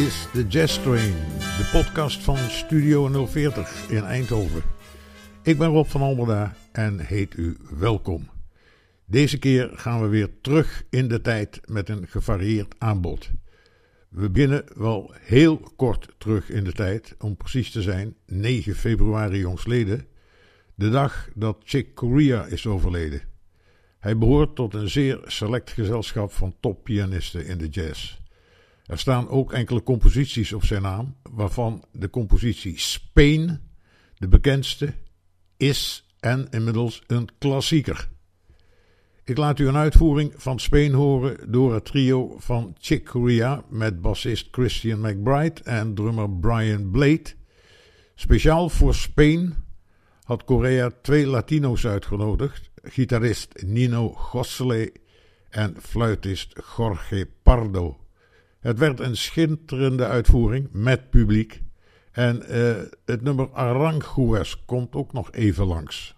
Is de Jazz Train, de podcast van Studio 040 in Eindhoven. Ik ben Rob van Almerda en heet u welkom. Deze keer gaan we weer terug in de tijd met een gevarieerd aanbod. We beginnen wel heel kort terug in de tijd, om precies te zijn 9 februari jongsleden, de dag dat Chick Corea is overleden. Hij behoort tot een zeer select gezelschap van toppianisten in de jazz. Er staan ook enkele composities op zijn naam, waarvan de compositie Spain, de bekendste, is en inmiddels een klassieker. Ik laat u een uitvoering van Spain horen door het trio van Chick Corea met bassist Christian McBride en drummer Brian Blade. Speciaal voor Spain had Korea twee Latino's uitgenodigd, gitarist Nino Gossele en fluitist Jorge Pardo. Het werd een schitterende uitvoering met publiek en uh, het nummer Aranjuez komt ook nog even langs.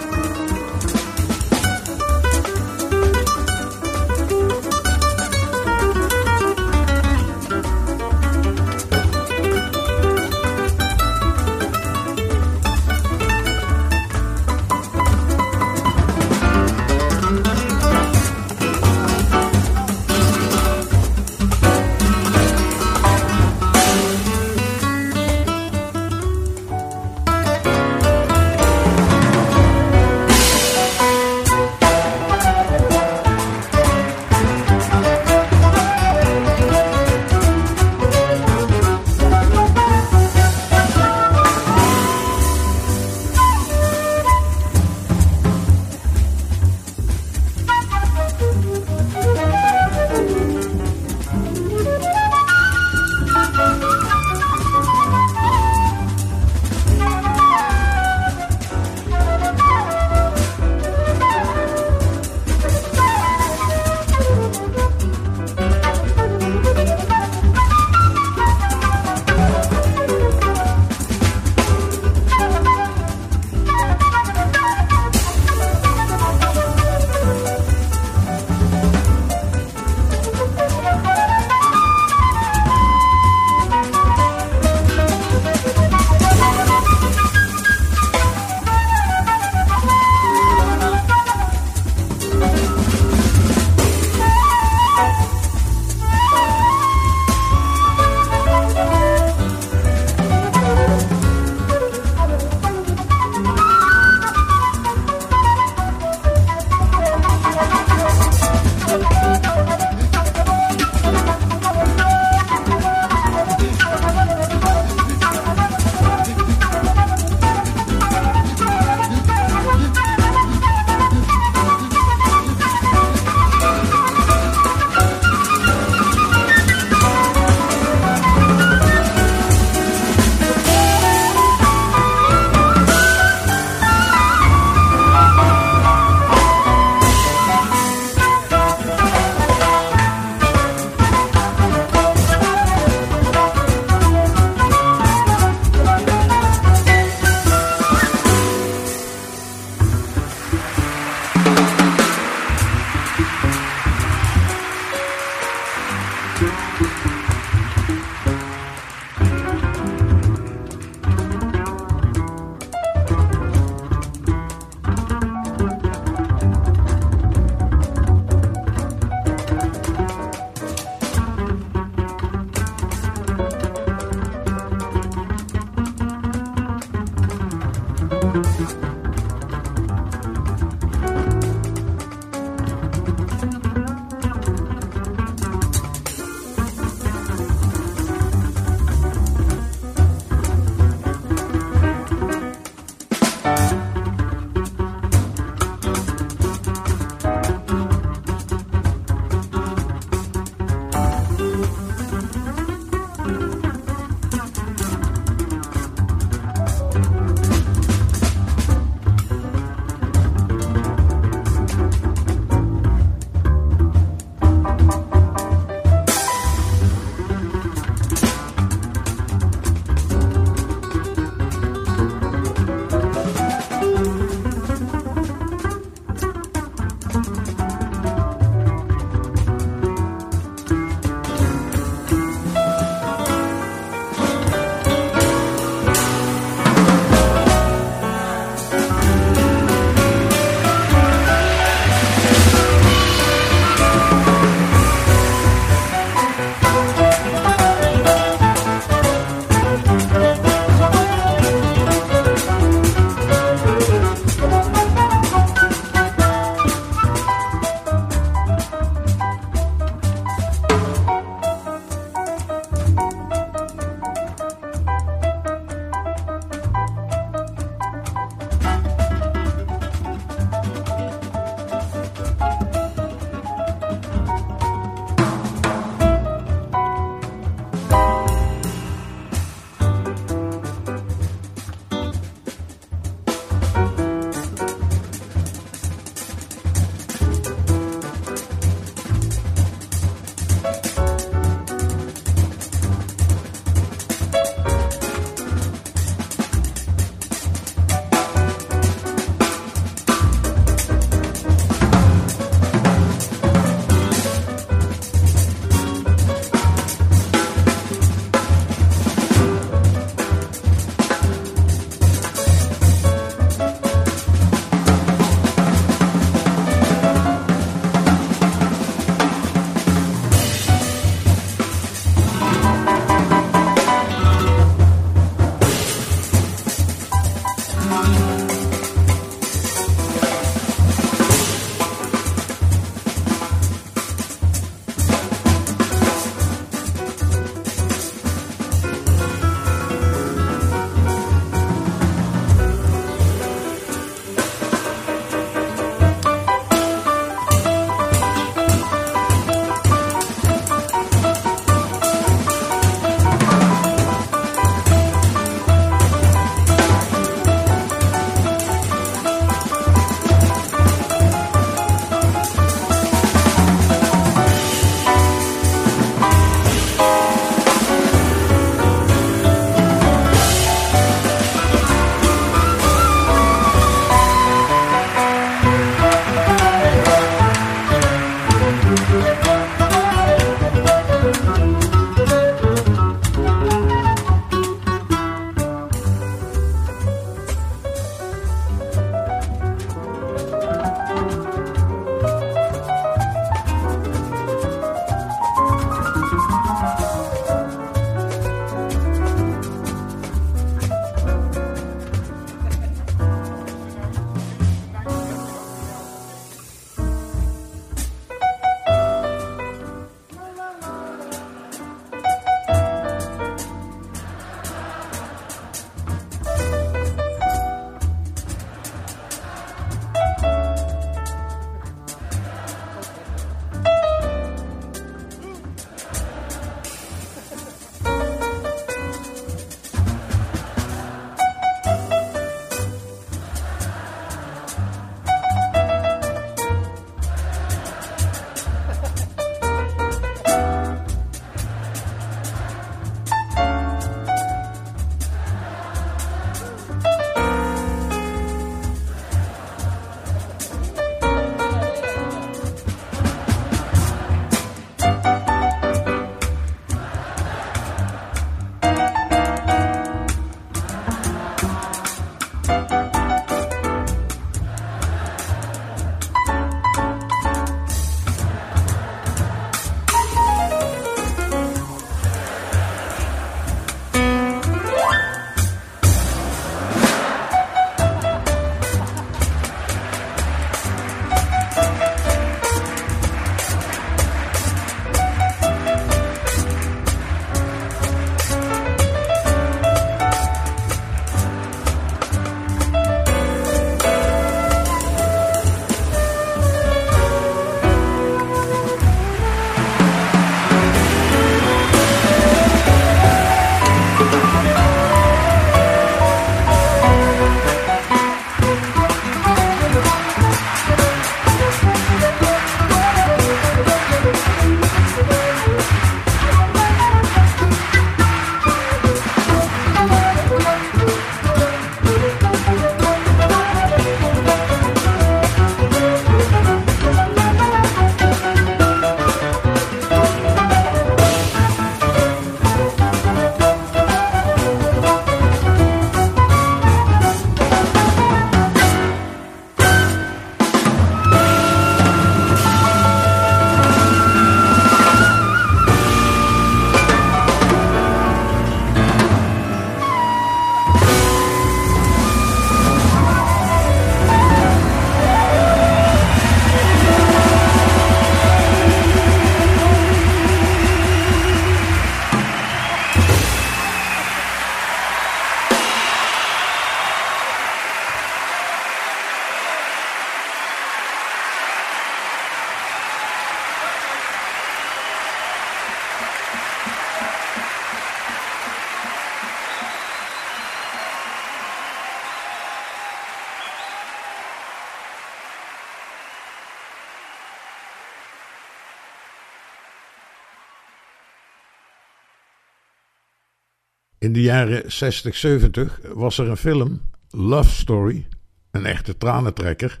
In de jaren 60-70 was er een film, Love Story, een echte tranentrekker,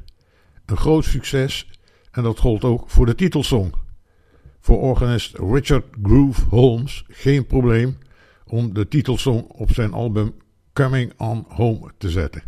een groot succes en dat gold ook voor de titelsong. Voor organist Richard Groove Holmes geen probleem om de titelsong op zijn album Coming On Home te zetten.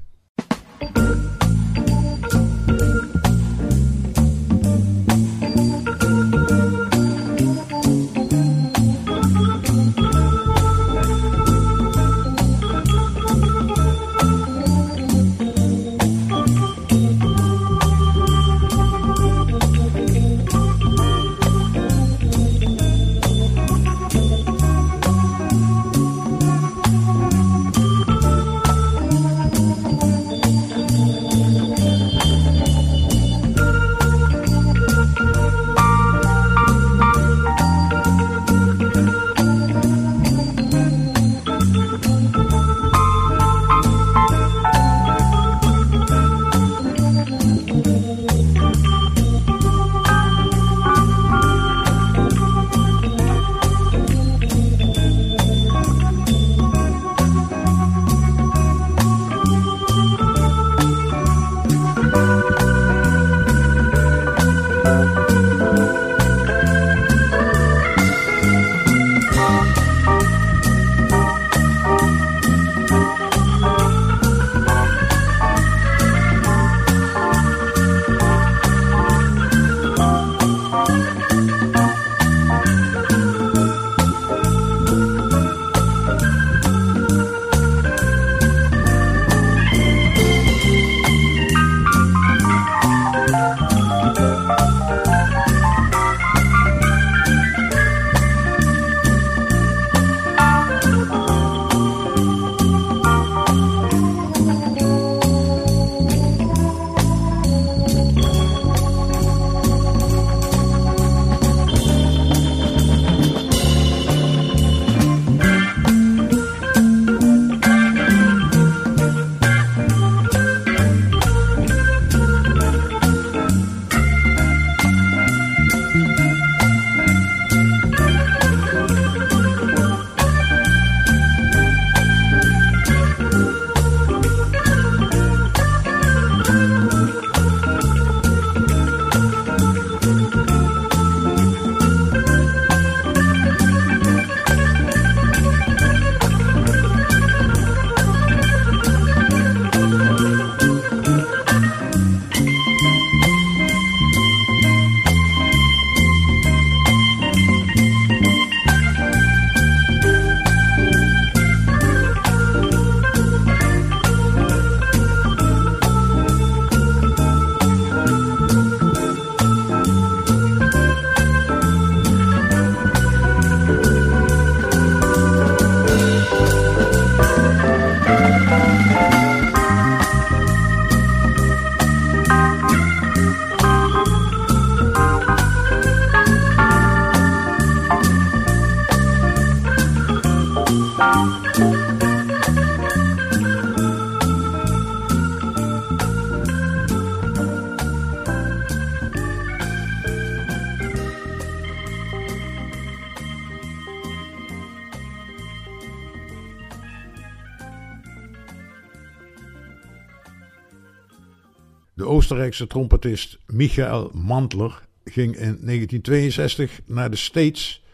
Oostenrijkse trompetist Michael Mantler ging in 1962 naar de States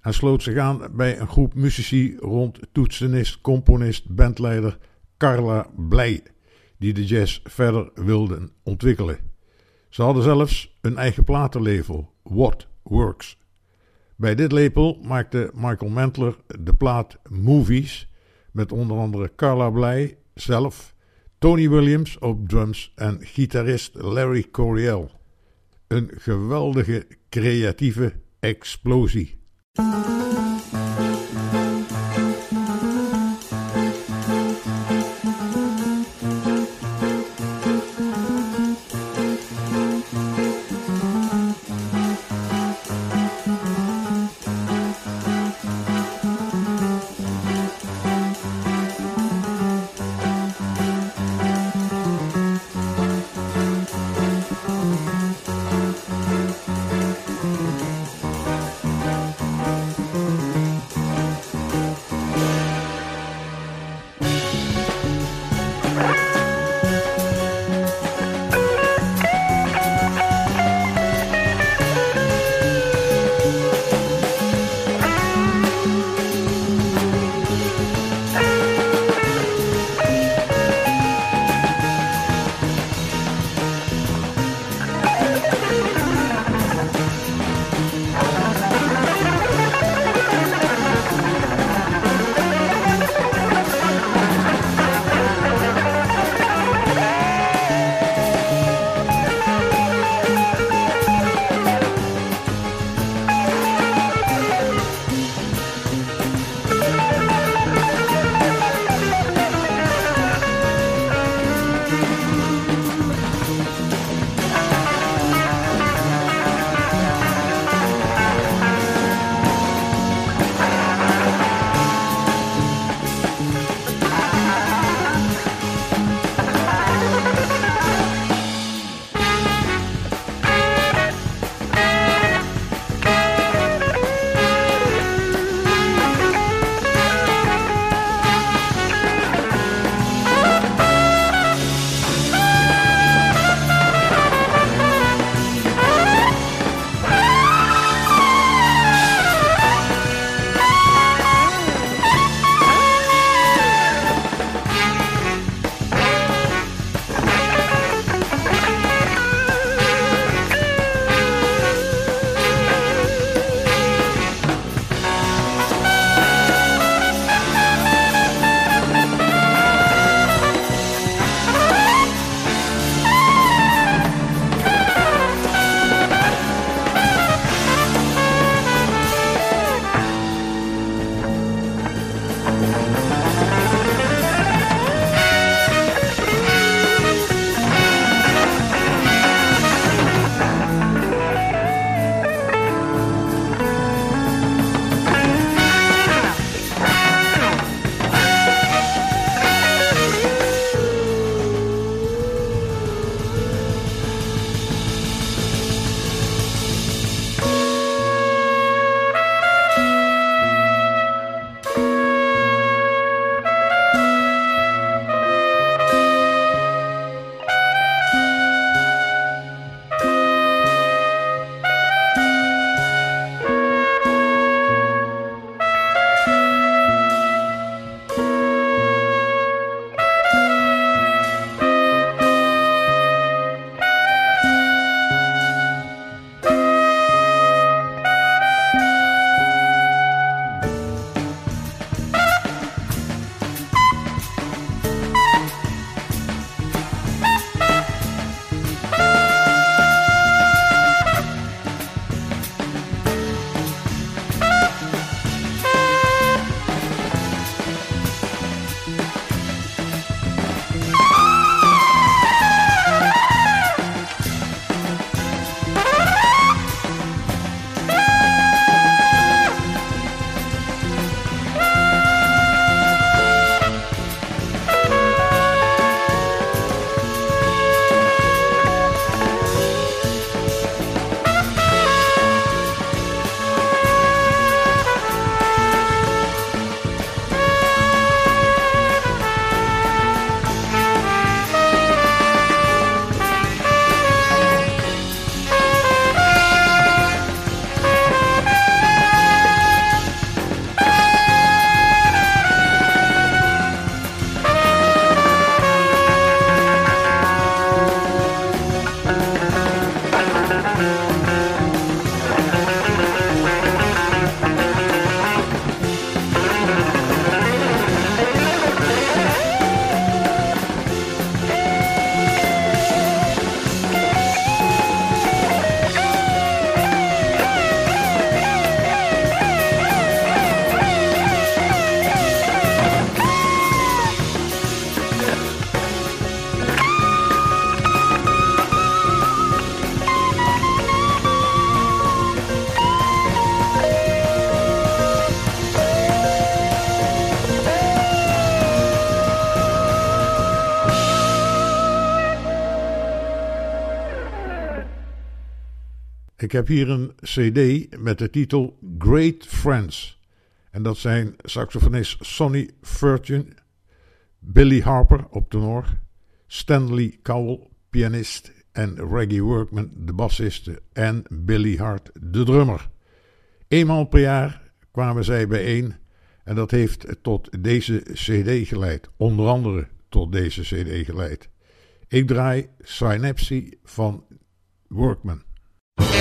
en sloot zich aan bij een groep muzici rond toetsenist, componist, bandleider Carla Blij, die de jazz verder wilden ontwikkelen. Ze hadden zelfs een eigen platenlabel, What Works. Bij dit label maakte Michael Mantler de plaat Movies met onder andere Carla Blij zelf Tony Williams op drums en gitarist Larry Coryell. Een geweldige creatieve explosie. Ik heb hier een CD met de titel Great Friends. En dat zijn saxofonist Sonny Furtun, Billy Harper op tenor, Stanley Cowell, pianist, en Reggie Workman, de bassiste, en Billy Hart, de drummer. Eenmaal per jaar kwamen zij bijeen en dat heeft tot deze CD geleid. Onder andere tot deze CD geleid. Ik draai Synapse van Workman. Thank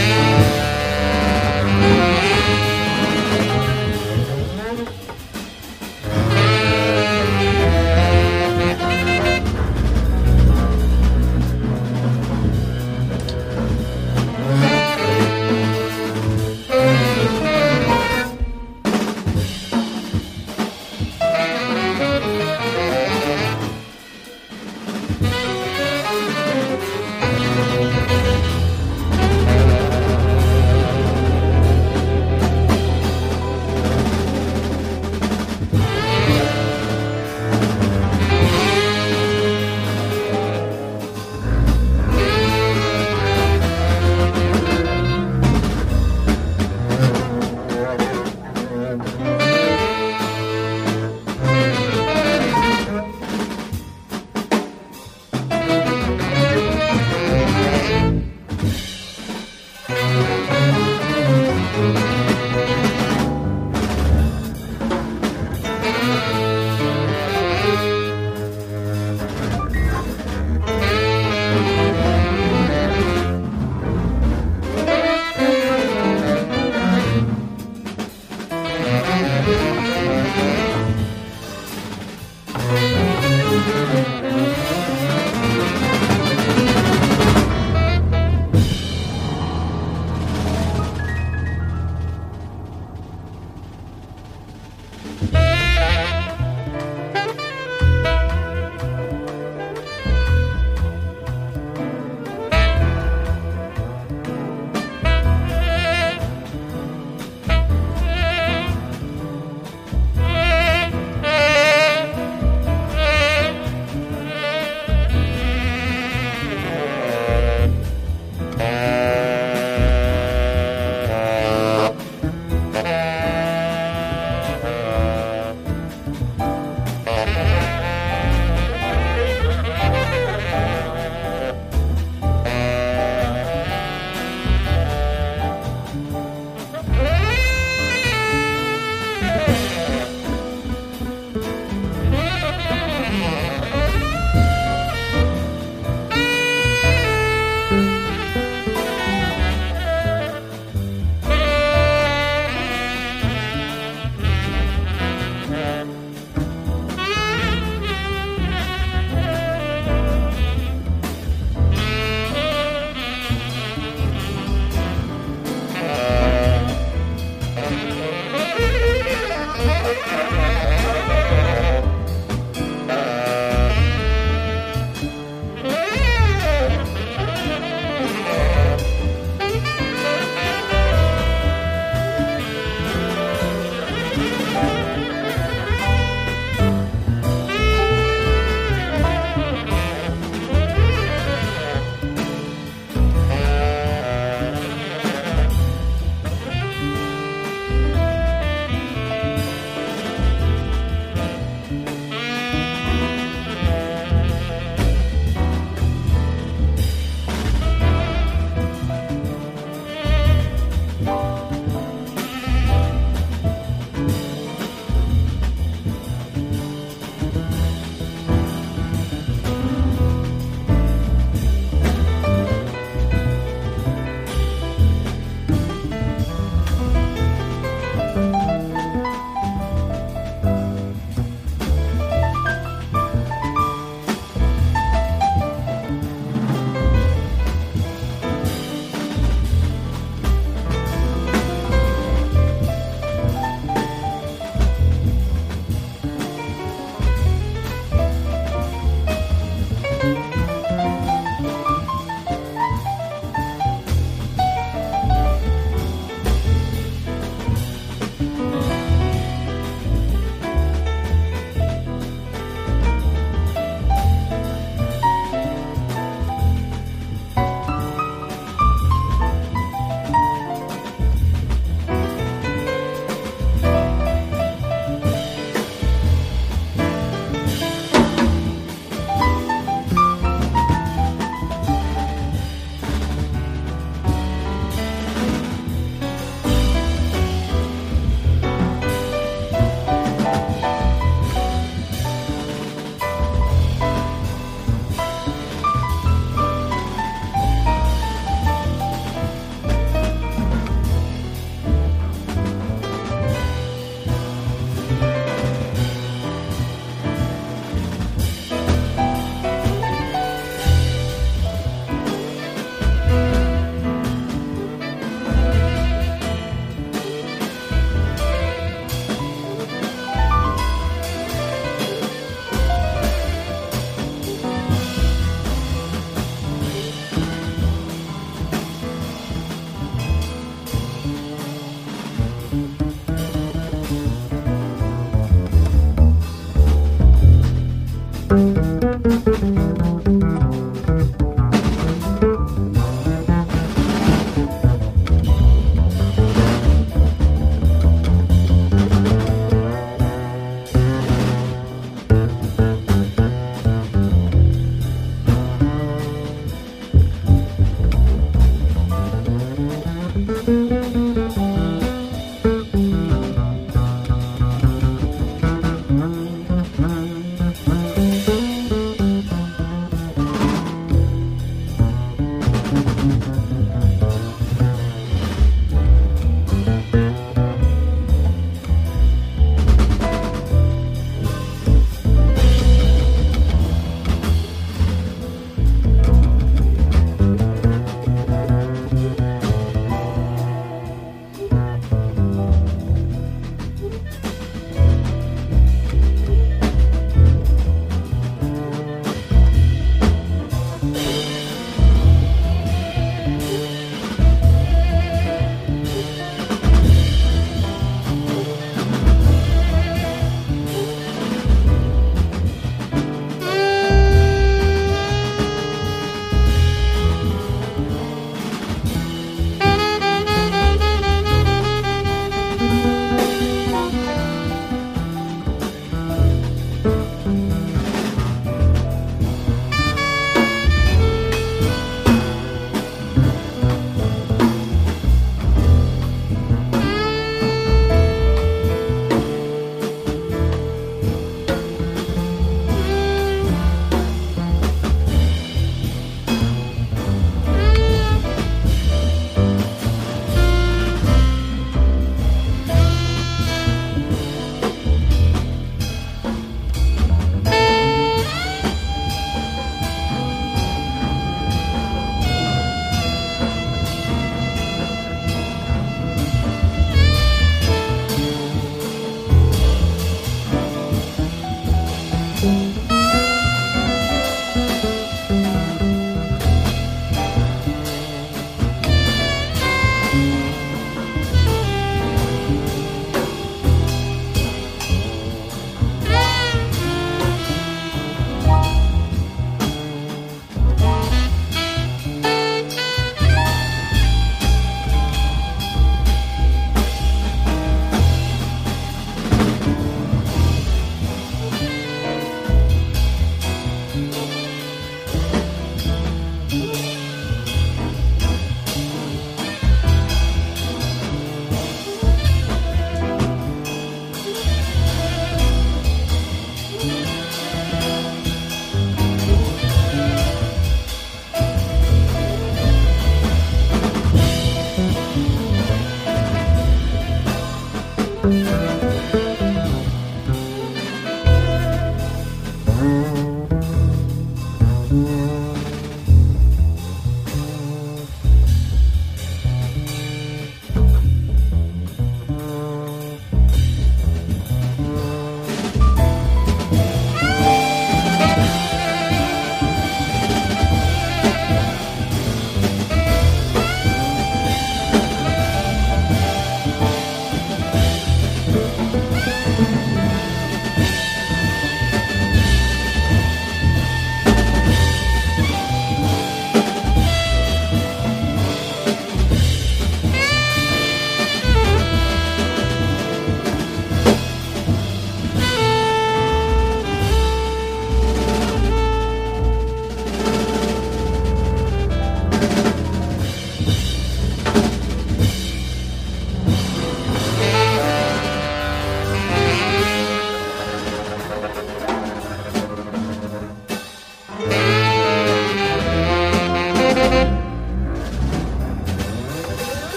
you.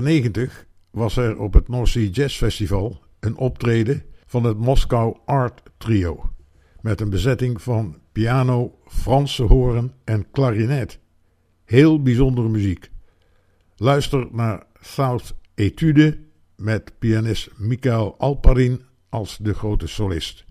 Jaren 90 was er op het North Sea Jazz Festival een optreden van het Moskou Art Trio. Met een bezetting van piano, Franse horen en klarinet. Heel bijzondere muziek. Luister naar South Etude met pianist Mikhail Alparin als de grote solist.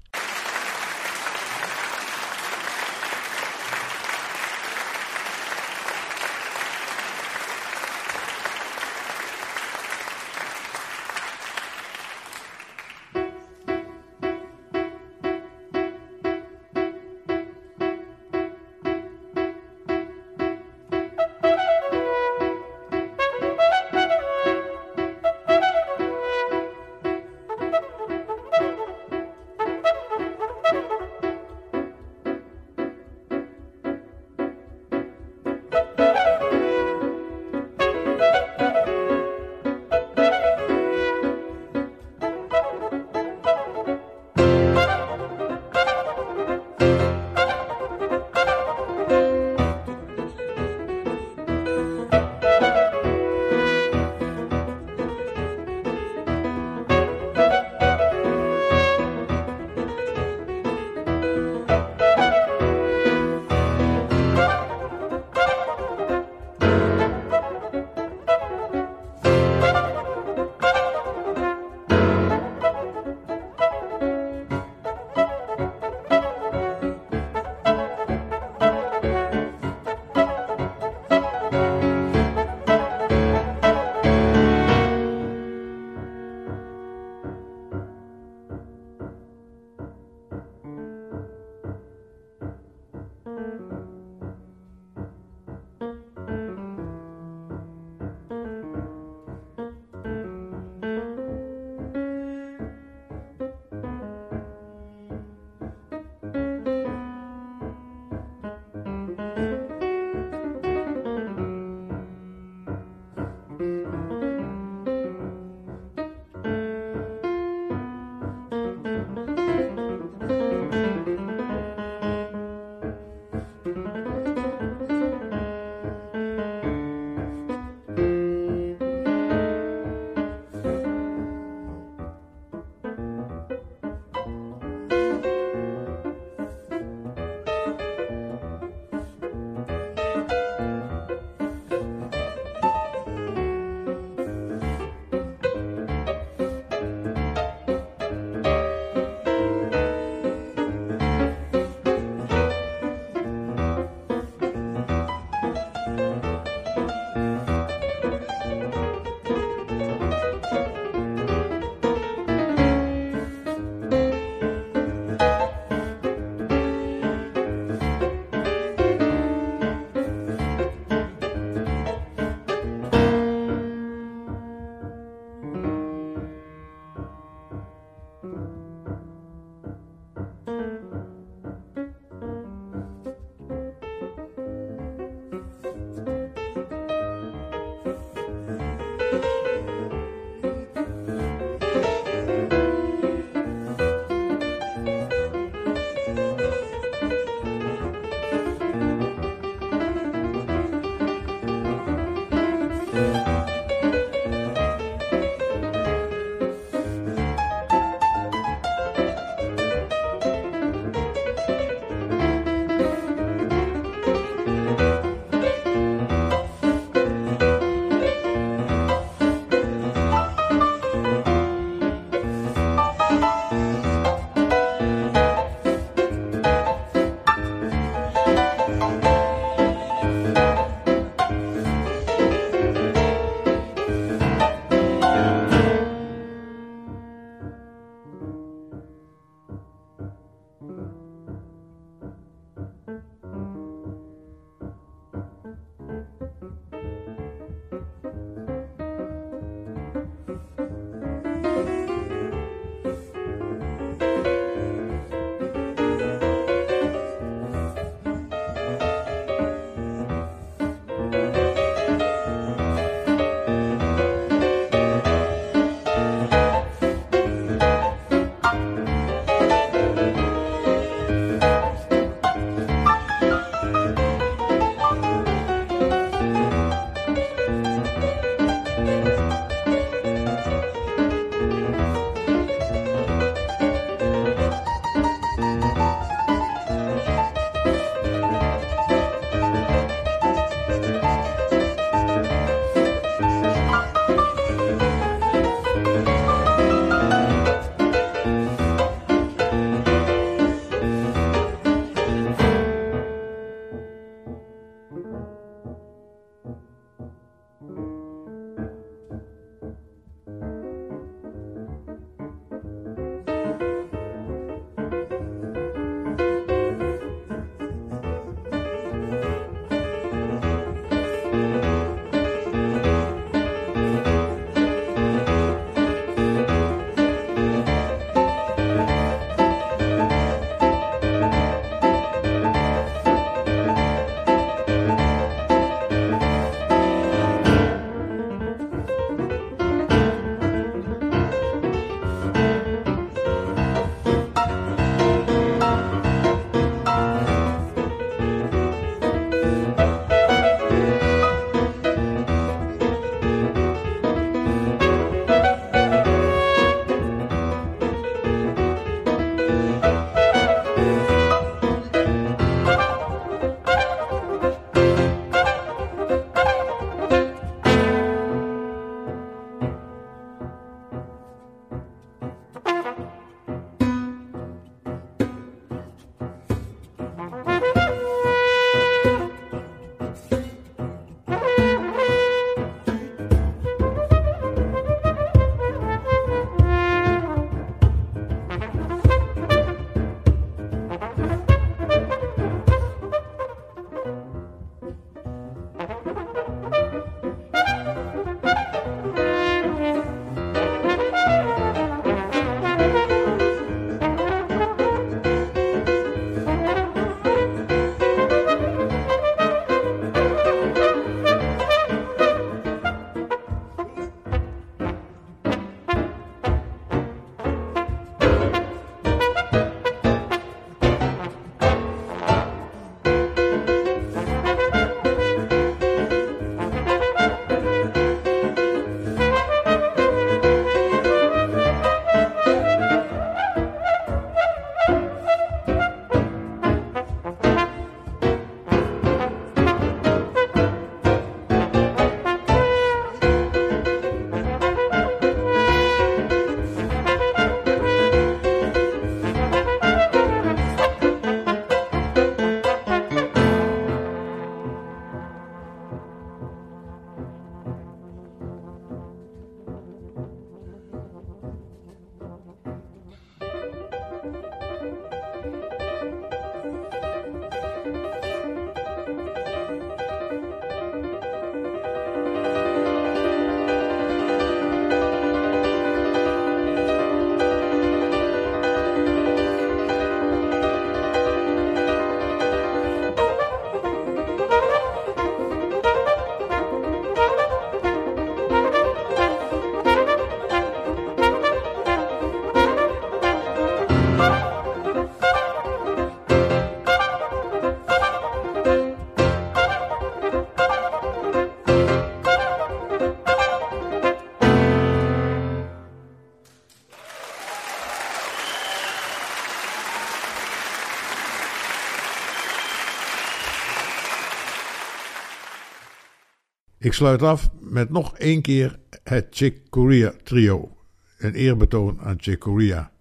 Ik sluit af met nog één keer het Chick Corea trio. Een eerbetoon aan Chick Corea.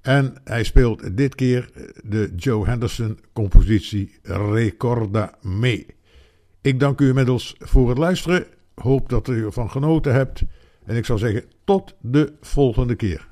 En hij speelt dit keer de Joe Henderson compositie Recorda Me. Ik dank u inmiddels voor het luisteren. Hoop dat u ervan genoten hebt. En ik zou zeggen tot de volgende keer.